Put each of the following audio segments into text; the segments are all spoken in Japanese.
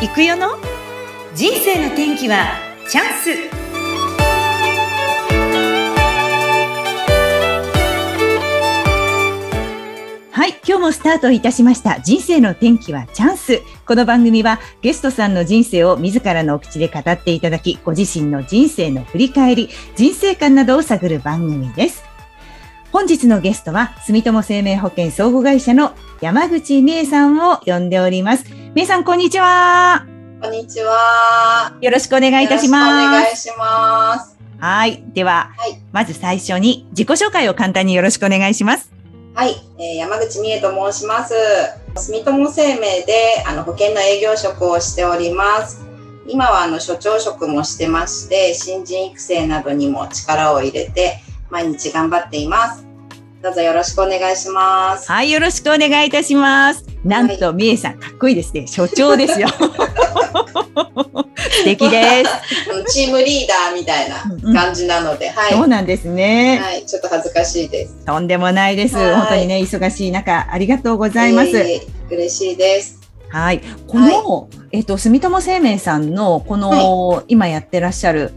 行くよの？人生の天気はチャンス。はい今日もスタートいたしました。人生の天気はチャンス。この番組はゲストさんの人生を自らのお口で語っていただきご自身の人生の振り返り人生観などを探る番組です。本日のゲストは住友生命保険相互会社の山口美恵さんを呼んでおります。美恵さんこんにちはこんにちは。よろしくお願いいたします。お願いします。はい。では、はいまず最初に自己紹介を簡単によろしくお願いします。はい、えー山口美恵と申します。住友生命であの保険の営業職をしております。今はあの所長職もしてまして、新人育成などにも力を入れて毎日頑張っています。どうぞよろしくお願いします。はい。よろしくお願いいたします。なんと、美恵さん、かっこいいですね。所長ですよ。素敵です。チームリーダーみたいな感じなので、はい、そうなんですね。はい、ちょっと恥ずかしいです。とんでもないです。はい本当にね、忙しい中、ありがとうございます。いえいえ嬉しいです。はい。この、えっと、住友生命さんの、この、今やってらっしゃる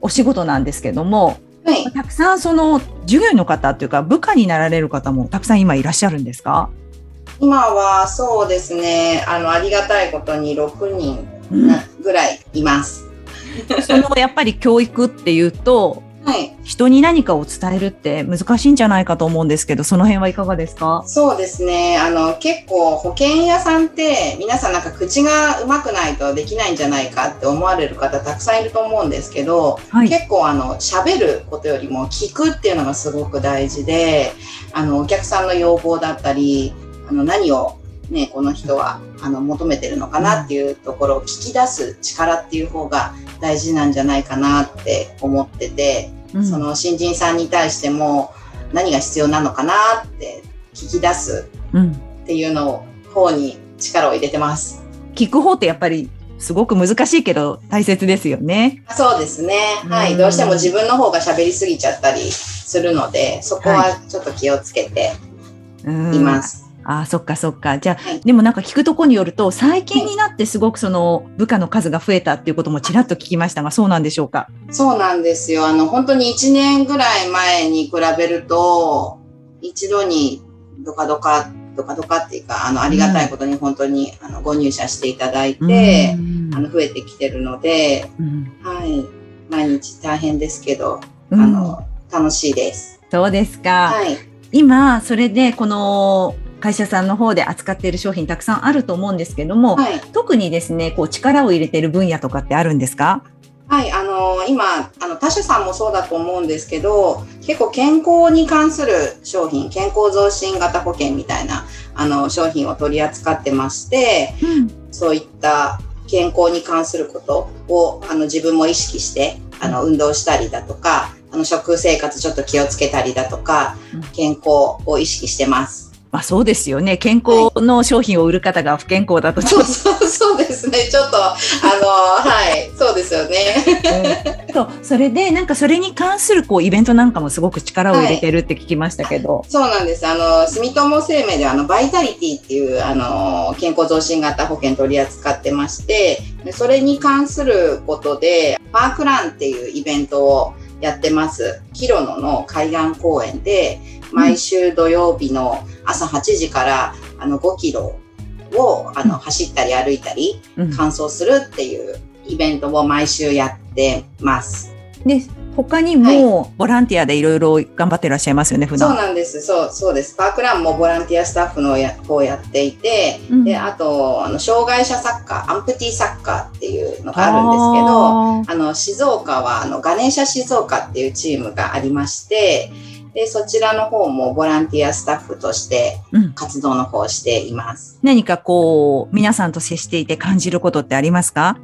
お仕事なんですけども、はい。たくさんその、従業員の方っていうか、部下になられる方もたくさん今いらっしゃるんですか？今はそうですね、あの、ありがたいことに6人ぐらいいます。そのやっぱり教育っていうと、はい。人に何かを伝えるって難しいんじゃないかと思うんですけど、その辺はいかがですか？そうですね、あの、結構保険屋さんって皆さんなんか口が上手くないとできないんじゃないかって思われる方たくさんいると思うんですけど、はい。結構あの、喋ることよりも聞くっていうのがすごく大事で、あの、お客さんの要望だったり、あの、何をね、この人はあの求めてるのかなっていうところを聞き出す力っていう方が大事なんじゃないかなって思ってて、うんその新人さんに対しても何が必要なのかなって聞き出すうん。っていうのを方に力を入れてます。聞く方ってやっぱりすごく難しいけど大切ですよね。そうですね。はうんい。どうしても自分の方が喋りすぎちゃったりするので、そこはちょっと気をつけてうんいます。ああ、そっかそっか。じゃあ、はいでもなんか聞くとこによると、最近になってすごくその部下の数が増えたっていうこともちらっと聞きましたが、そうなんでしょうか？そうなんですよ。あの、本当に1年ぐらい前に比べると、一度にドカドカ、ドカドカっていうか、あの、ありがたいことに本当に、あのご入社していただいて、うんあの、増えてきてるので、うんはい。毎日大変ですけど、うんあの、楽しいです。そうですか。はい。今、それでこの会社さんの方で扱っている商品たくさんあると思うんですけども、はい。特にですね、こう力を入れている分野とかってあるんですか？はい。あの、今、あの、他社さんもそうだと思うんですけど、結構健康に関する商品、健康増進型保険みたいな、あの、商品を取り扱ってまして、そういった健康に関することをあの自分も意識してあの運動したりだとかあの食生活ちょっと気をつけたりだとかうん健康を意識してます。まあそうですよね。健康の商品を売る方が不健康だとちょっそうそうそうですね。ちょっとあの はいそうですよね。と、それでなんかそれに関するこうイベントなんかもすごく力を入れてるって聞きましたけど。そうなんです。あの住友生命ではあのバイタリティっていうあの健康増進型保険取り扱ってまして、でそれに関することでパークランっていうイベントをやってます。広野の海岸公園で毎週土曜日の朝8時からあの5キロをあの走ったり歩いたりうん完走するっていうイベントを毎週やってます。で、他にもボランティアでいろいろ頑張ってらっしゃいますよね、普そう段。なんです。そう、そうです。パークランもボランティアスタッフのや方をやっていて、うんで、あと、あの、障害者サッカー、アンプティサッカーっていうのがあるんですけど、あの、静岡は、あの、ガネーシャ静岡っていうチームがありまして、で、そちらの方もボランティアスタッフとしてうん。活動の方をしています。何かこう、皆さんと接していて感じることってありますか？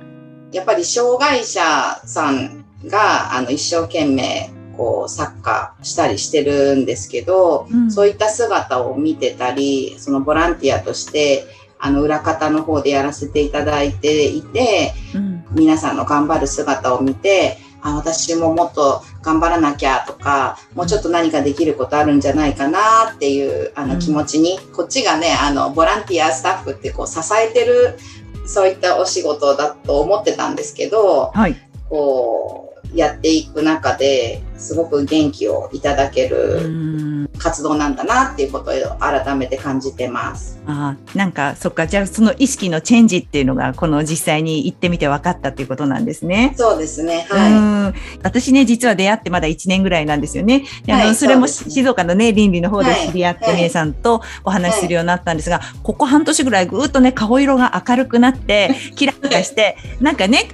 やっぱり障害者さんが、あの、一生懸命、こう、サッカーしたりしてるんですけど、うん。そういった姿を見てたり、そのボランティアとして、あの、裏方の方でやらせていただいていて、うん。皆さんの頑張る姿を見て、あ、私ももっと頑張らなきゃとか、もうちょっと何かできることあるんじゃないかなっていう、あうんの、気持ちに、こっちがね、あの、ボランティアスタッフってこう、支えてるそういったお仕事だと思ってたんですけど、はい。こう、やっていく中ですごく元気をいただけうるん活動なんだなっていうことを改めて感じてます。あーなんかそっかじゃあその意識のチェンジっていうのがこの実際に行ってみて分かったっていうことなんですね。そうですね。うはん私ね実は出会ってまだ1年ぐらいなんですよね。であのはいそれもね静岡のね倫理の方ではい知り合って、はい姉さんとお話しするようになったんですが、ここ半年ぐらいぐーっとね顔色が明るくなって キラキラしてなんかね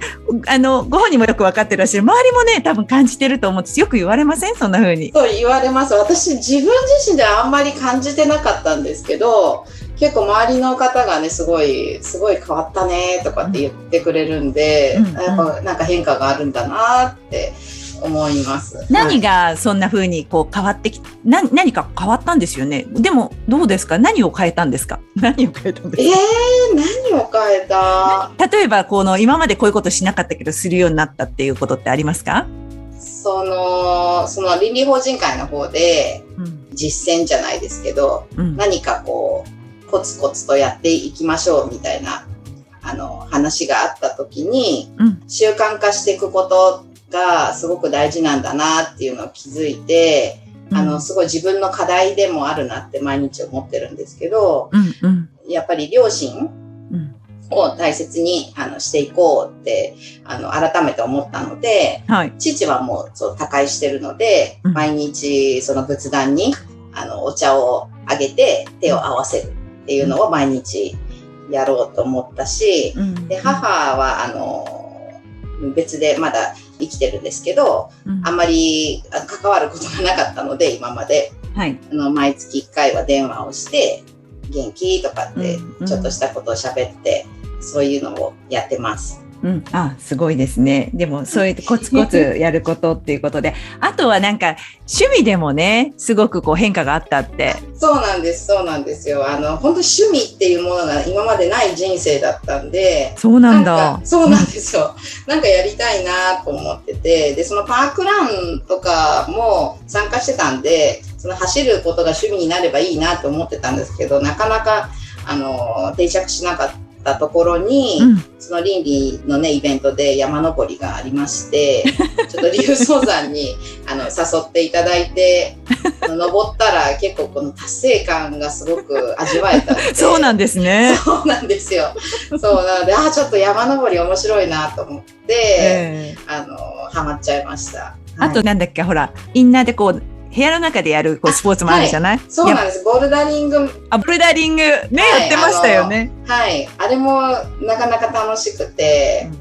あのご本人もよく分かってらっしゃる周りもね多分感じてると思うんですよく言われません？そんな風にい。。そう言われます。私自分自身ではあんまり感じてなかったんですけど、結構周りの方がね、すごい、すごい変わったねとかって言ってくれるんで、うんやっぱなんか変化があるんだなって思います。何ががそんな風にこう変わってきな何か変わったんですよね？でもどうですか？何を変えたんですか？何を変えたんですえーか、何を変えた？例えばこの今までこういうことしなかったけどするようになったっていうことってありますか、その、その倫理法人会の方でうん。実践じゃないですけど、うん。何かこう、コツコツとやっていきましょうみたいな、あの、話があった時に、うん。習慣化していくことがすごく大事なんだなっていうのを気づいて、あの、すごい自分の課題でもあるなって毎日思ってるんですけど、うんうん。やっぱり両親うんを大切にあのしていこうって、あの、改めて思ったので、はい。父はもうそう他界してるので、うん。毎日その仏壇にあのお茶をあげて手を合わせるっていうのを毎日やろうと思ったし、うん。で母はあの別でまだ生きてるんですけど、うん。あんまりあ関わることがなかったので今まで。はい。あの毎月1回は電話をして元気？とかってちょっとしたことを喋って、そういうのをやってます。うん、あすごいですね。でもそうやってコツコツやることっていうことで、あとはなんか趣味でもね、すごくこう変化があったって。そうなんです、そうなんですよ。あの、本当趣味っていうものが今までない人生だったんで、そうなんだか。そうなんですよ。なんかやりたいなと思ってて、で、そのパークランとかも参加してたんで、その走ることが趣味になればいいなと思ってたんですけど、なかなか、あの、定着しなかったところに、うん、その倫理のね、イベントで山登りがありまして、ちょっと竜宗山にあの誘っていただいて、登ったら結構この達成感がすごく味わえた。そうなんですね。そうなんですよ。そうなので、あ、ちょっと山登り面白いなと思って、ええあの、ハマっちゃいました。あとはいなんだっけ、ほら、インナーでこう、部屋の中でやるこうスポーツもあるじゃない、やっそうなんです。ボルダリング、あ、ボルダリング、ね、はいやってましたよね。はい。あれもなかなか楽しくて、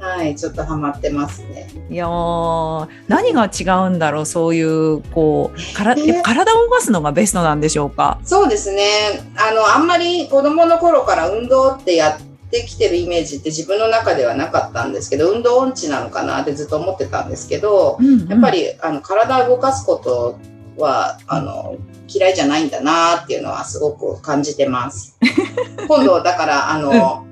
はい、ちょっとハマってますね。いやー何が違うんだろうそういうこうから体を動かすのがベストなんでしょうか？そうですね。あの、あんまり子供の頃から運動ってやってきてるイメージって自分の中ではなかったんですけど、運動音痴なのかなってずっと思ってたんですけど、やっぱりあの体を動かすことは、あの、嫌いじゃないんだなっていうのはすごく感じてます。今度、だから、あの、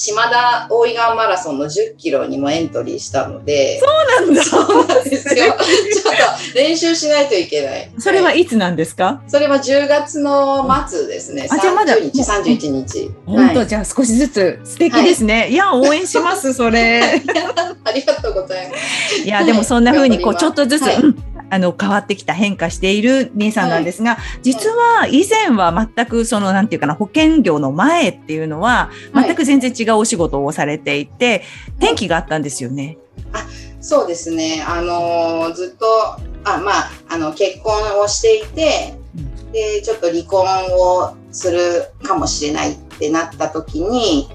島田大井川マラソンの10キロにもエントリーしたので、そうなんだ。そうなんですよ。ちょっと練習しないといけない。それはいつなんですか？それは10月の末ですね。あじゃあまだ30日、31日。本当、はいじゃあ少しずつ素敵ですね。い、や応援しますそれ。ありがとうございます。いやでもそんな風にこうちょっとずつ、はいうんあの変わってきた変化している姉さんなんですが、実は以前は全くそのなんていうかな保険業の前っていうのははい。全く全然違うお仕事をされていて、転機があったんですよね。そうですね。あのーずっと、あ、まあ、あの、結婚をしていて、で、ちょっと離婚をするかもしれないってなった時に、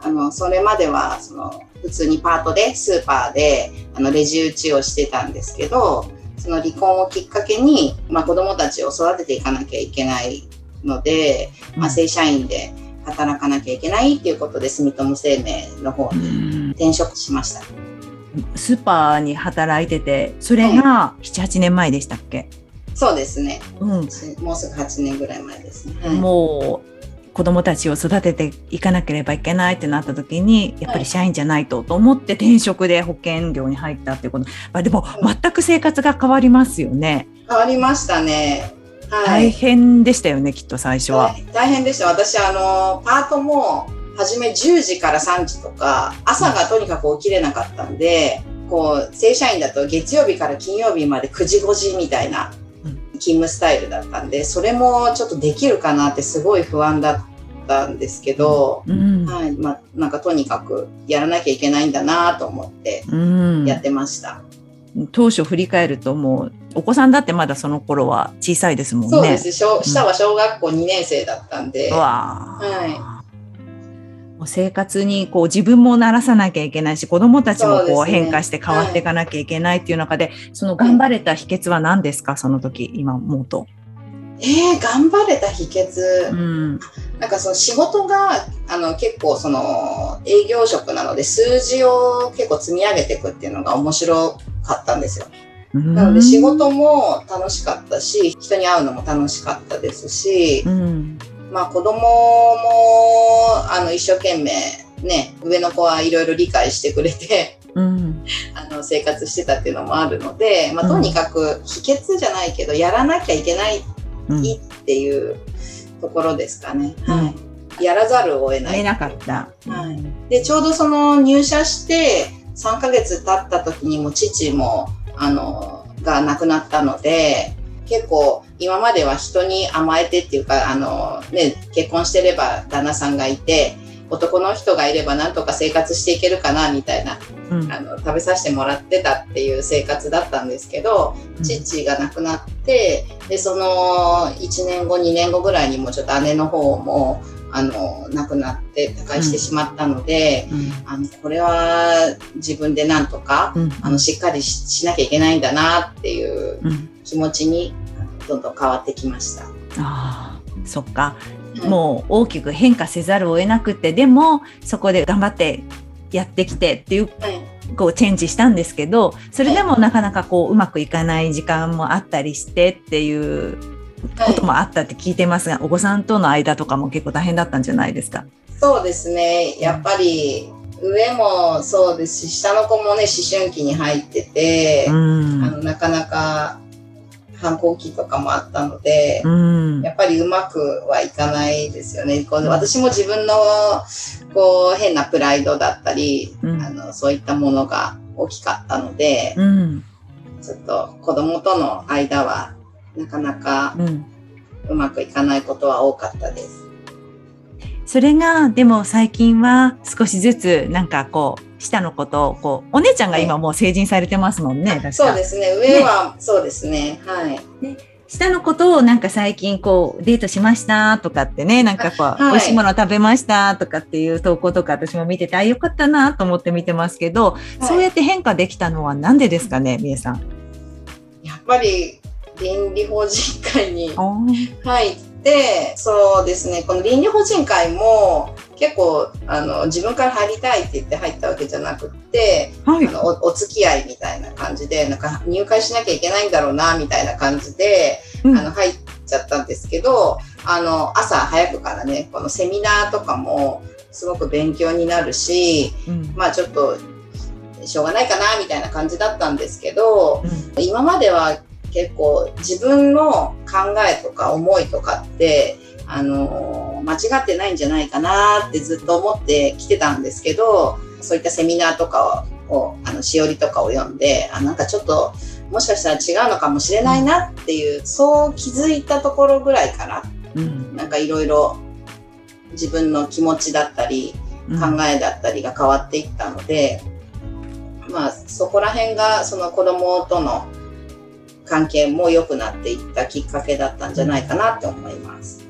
あの、それまでは、その、普通にパートで、スーパーで、あの、レジ打ちをしてたんですけど、その離婚をきっかけに、まあ、子供たちを育てていかなきゃいけないので、まあ、正社員で働かなきゃいけないっていうことで、住友生命の方うにん転職しました。スーパーに働いててそれが7、8年前でしたっけ、そうですね。うん、もうすぐ8年ぐらい前ですね。はいもう子供たちを育てていかなければいけないってなった時にやっぱり社員じゃないとと思って転職で保険業に入ったっていうこと、まあ、でも全く生活が変わりますよね、変わりましたね。は大い。変でしたよねきっと最初は。大大変でした。私、あの、パートも初め10時から3時とか、朝がとにかく起きれなかったんで、こう、正社員だと月曜日から金曜日まで9時5時みたいな勤務スタイルだったんで、それもちょっとできるかなってすごい不安だったんですけど、うん。はい。まあ、なんかとにかくやらなきゃいけないんだなと思ってうん。やってました。当初振り返るともうお子さんだってまだその頃は小さいですもんね。そうです。小下は小学校2年生だったんで、うわあはもう生活にこう自分も慣らさなきゃいけないし子供たちもこう変化して変わっていかなきゃいけないっていう中で、その頑張れた秘訣は何ですか？その時今思うと。えー、頑張れた秘訣、うんなんかその仕事があの結構その営業職なので数字を結構積み上げていくっていうのが面白かったんですよ。なので仕事も楽しかったし、人に会うのも楽しかったですしう、ん。まあ子供もあの一生懸命ね、上の子はいろいろ理解してくれて、うん。あの生活してたっていうのもあるので、まあ、うんとにかく秘訣じゃないけど、やらなきゃいけないうん。っていうところですかね。うんはい。やらざるを得ない。なかった。はいで、ちょうどその入社して3ヶ月経った時にも父も、あの、が亡くなったので、結構今までは人に甘えてっていうか、あの、ね、結婚してれば旦那さんがいて、男の人がいればなんとか生活していけるかなみたいなうん。あの食べさせてもらってたっていう生活だったんですけど、父が亡くなってでその1年後2年後ぐらいにもちょっと姉の方もあの亡くなって他界してしまったので、うん。あのこれは自分でなんとかうん。あのしっかりししなきゃいけないんだなっていううん。気持ちにどんどん変わってきました。ああそっか。はいもう大きく変化せざるを得なくてでもそこで頑張ってやってきてっていうはいこうチェンジしたんですけどそれでもなかなかこううまくいかない時間もあったりしてっていうこともあったって聞いてますが、お子さんとの間とかも結構大変だったんじゃないですか？そうですね。やっぱり上もそうですし、下の子もね、思春期に入ってて、うんあのなかなか反抗期とかもあったので、うん。やっぱりうまくはいかないですよね。こう私も自分のこう変なプライドだったり、うん。あのそういったものが大きかったので、うん。ちょっと子供との間はなかなかうまくいかないことは多かったです。それがでも最近は少しずつなんかこう下の子とこうお姉ちゃんが今もう成人されてますもんね、そうですね。上は、そうですね。はい。下の子となんか最近こうデートしましたとかってねなんかこう、はい美味しいもの食べましたとかっていう投稿とか私も見ててあよかったなと思って見てますけど、そうやって変化できたのはなんでですかねみえさん。やっぱり倫理法人会には入って、そうですね、この倫理法人会も結構あの自分から入りたいって言って入ったわけじゃなくって、い。あのおお付き合いみたいな感じで、なんか入会しなきゃいけないんだろうなみたいな感じで、うん。あの入っちゃったんですけど、あの朝早くからね、このセミナーとかもすごく勉強になるし、うん。まあちょっとしょうがないかなみたいな感じだったんですけど、うん。今までは結構自分の考えとか思いとかって、あの間違ってないんじゃないかなってずっと思ってきてたんですけど、そういったセミナーとかを、あの、しおりとかを読んで、あ、なんかちょっと、もしかしたら違うのかもしれないなっていう、そう気づいたところぐらいから、うん。なんかいろいろ自分の気持ちだったり、うん。考えだったりが変わっていったので、まあそこら辺がその子供との関係も良くなっていったきっかけだったんじゃないかなって思います。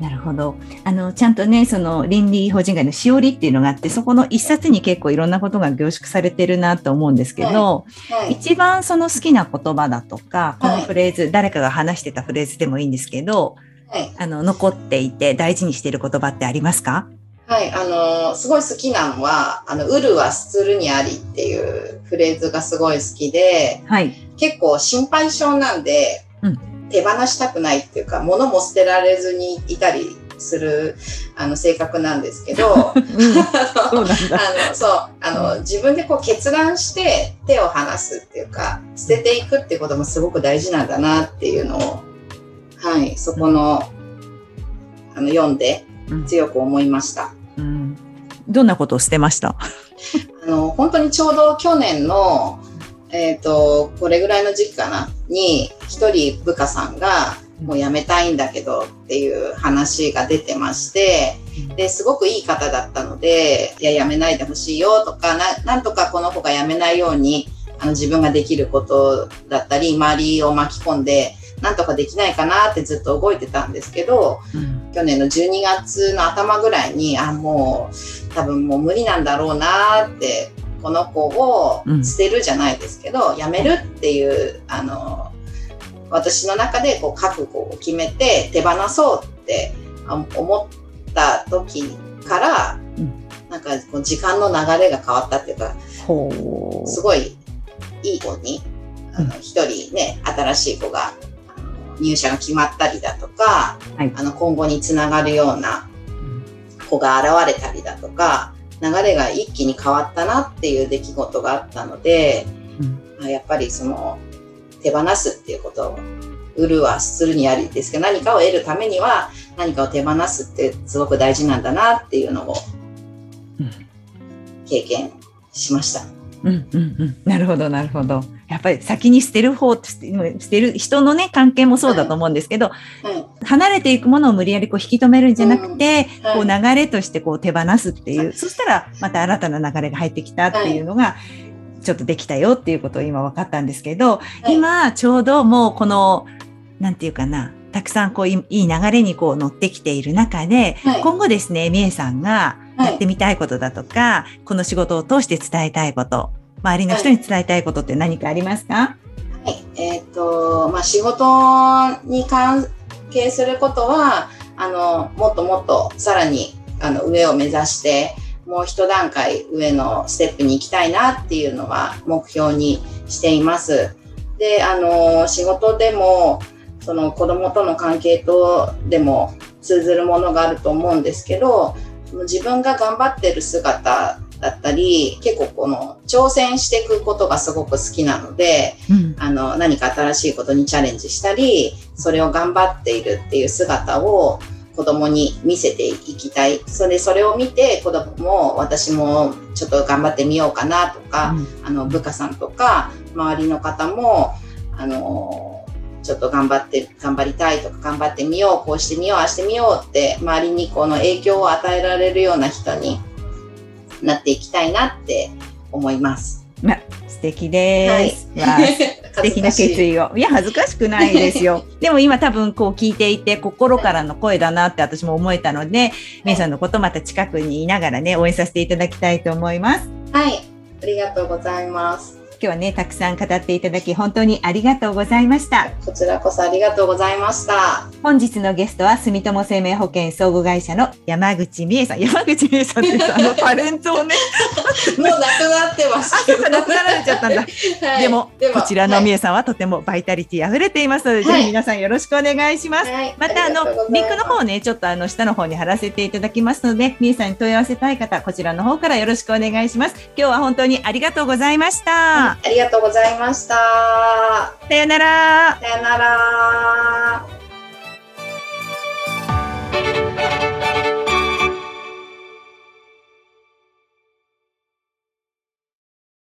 なるほど。あの、ちゃんとね、その倫理法人会のしおりっていうのがあって、そこの一冊に結構いろんなことが凝縮されてるなと思うんですけど、はい。一番その好きな言葉だとか、このはいフレーズ、誰かが話してたフレーズでもいいんですけど、はい。あの、残っていて大事にしている言葉ってありますか？はい。あのーすごい好きなのは、あの、ウルは捨つるにありっていうフレーズがすごい好きで、はい。結構心配性なんで、うん手放したくないっていうか、物も捨てられずにいたりする、あの、性格なんですけど、うん、そう。あの、そう、あの、自分でこう決断して手を離すっていうか、捨てていくっていうこともすごく大事なんだなっていうのを、はい、そこの、あの、読んでうん強く思いました。うんどんなことをしてました？あの、本当にちょうど去年の、えっ、と、これぐらいの時期かな、に、一人部下さんが、もう辞めたいんだけどっていう話が出てまして、ですごくいい方だったので、いや、辞めないでほしいよとかな、なんとかこの子が辞めないように、あの自分ができることだったり、周りを巻き込んで、なんとかできないかなってずっと動いてたんですけど、去年の12月の頭ぐらいに、あ、もう多分もう無理なんだろうなって、この子を捨てるじゃないですけど、辞めるっていう、あの、私の中でこう覚悟を決めて手放そうってあ思った時から、うん。なんかこう時間の流れが変わったっていうか、ほすごいいい子に、あの、一人ね、新しい子が、入社が決まったりだとか、はい。あの、今後につながるような子が現れたりだとか、流れが一気に変わったなっていう出来事があったので、うん。あやっぱりその、手放すっていうことを、売るはするにありですけど、何かを得るためには、何かを手放すってすごく大事なんだなっていうのをうん。経験しました。うんうんうん、なるほどなるほどやっぱり先に捨てる方捨てる人のね関係もそうだと思うんですけど、はい。離れていくものを無理やりこう引き止めるんじゃなくて、はい。こう流れとしてこう手放すっていう、そしたらまた新たな流れが入ってきたっていうのが、ちょっとできたよっていうことを今分かったんですけど、はい。今ちょうどもうこのなんていうかなたくさんこういいい流れにこう乗ってきている中で、はい。今後ですねみえさんがはいやってみたいことだとか、この仕事を通して伝えたいこと周りの人に伝えたいことって何かありますか、はい。えっ、と、まあ、仕事に関係することは、あの、もっともっとさらに、あの、上を目指して、もう一段階上のステップに行きたいなっていうのは目標にしています。で、あの、仕事でも、その子供との関係とでも通ずるものがあると思うんですけど、自分が頑張ってる姿だったり、結構この挑戦していくことがすごく好きなので、うんあの、何か新しいことにチャレンジしたり、それを頑張っているっていう姿を子供に見せていきたい。それで、それを見て子供も私もちょっと頑張ってみようかなとか、あの、部下さんとか、周りの方も、あの、ちょっと頑張って、頑張りたいとか、頑張ってみよう、こうしてみよう、ああしてみようって、周りにこの影響を与えられるような人になっていきたいなって思います。ま素敵です。わあ 素敵な決意を。いや、恥ずかしくないですよ。でも今多分こう聞いていて、心からの声だなって私も思えたので、めいさんのことまた近くにいながらね、応援させていただきたいと思います。はい、ありがとうございます。今日はね、たくさん語っていただき、本当にありがとうございました。こちらこそありがとうございました。本日のゲストは、住友生命保険総合会社の山口美恵さん。山口美恵さんってさ、あのタレントをね、もうなくなってます あ、けど、そうか、亡くなられちゃったんだ。はいでも、こちらの美は恵さんはとてもバイタリティ溢れていますので、はいぜひ皆さんよろしくお願いします。いはいまたあのリンクの方ねちょっとあの下の方に貼らせていただきますのでみえさんに問い合わせたい方こちらの方からよろしくお願いします今日は本当にありがとうございました、ありがとうございました。さよならさよなら。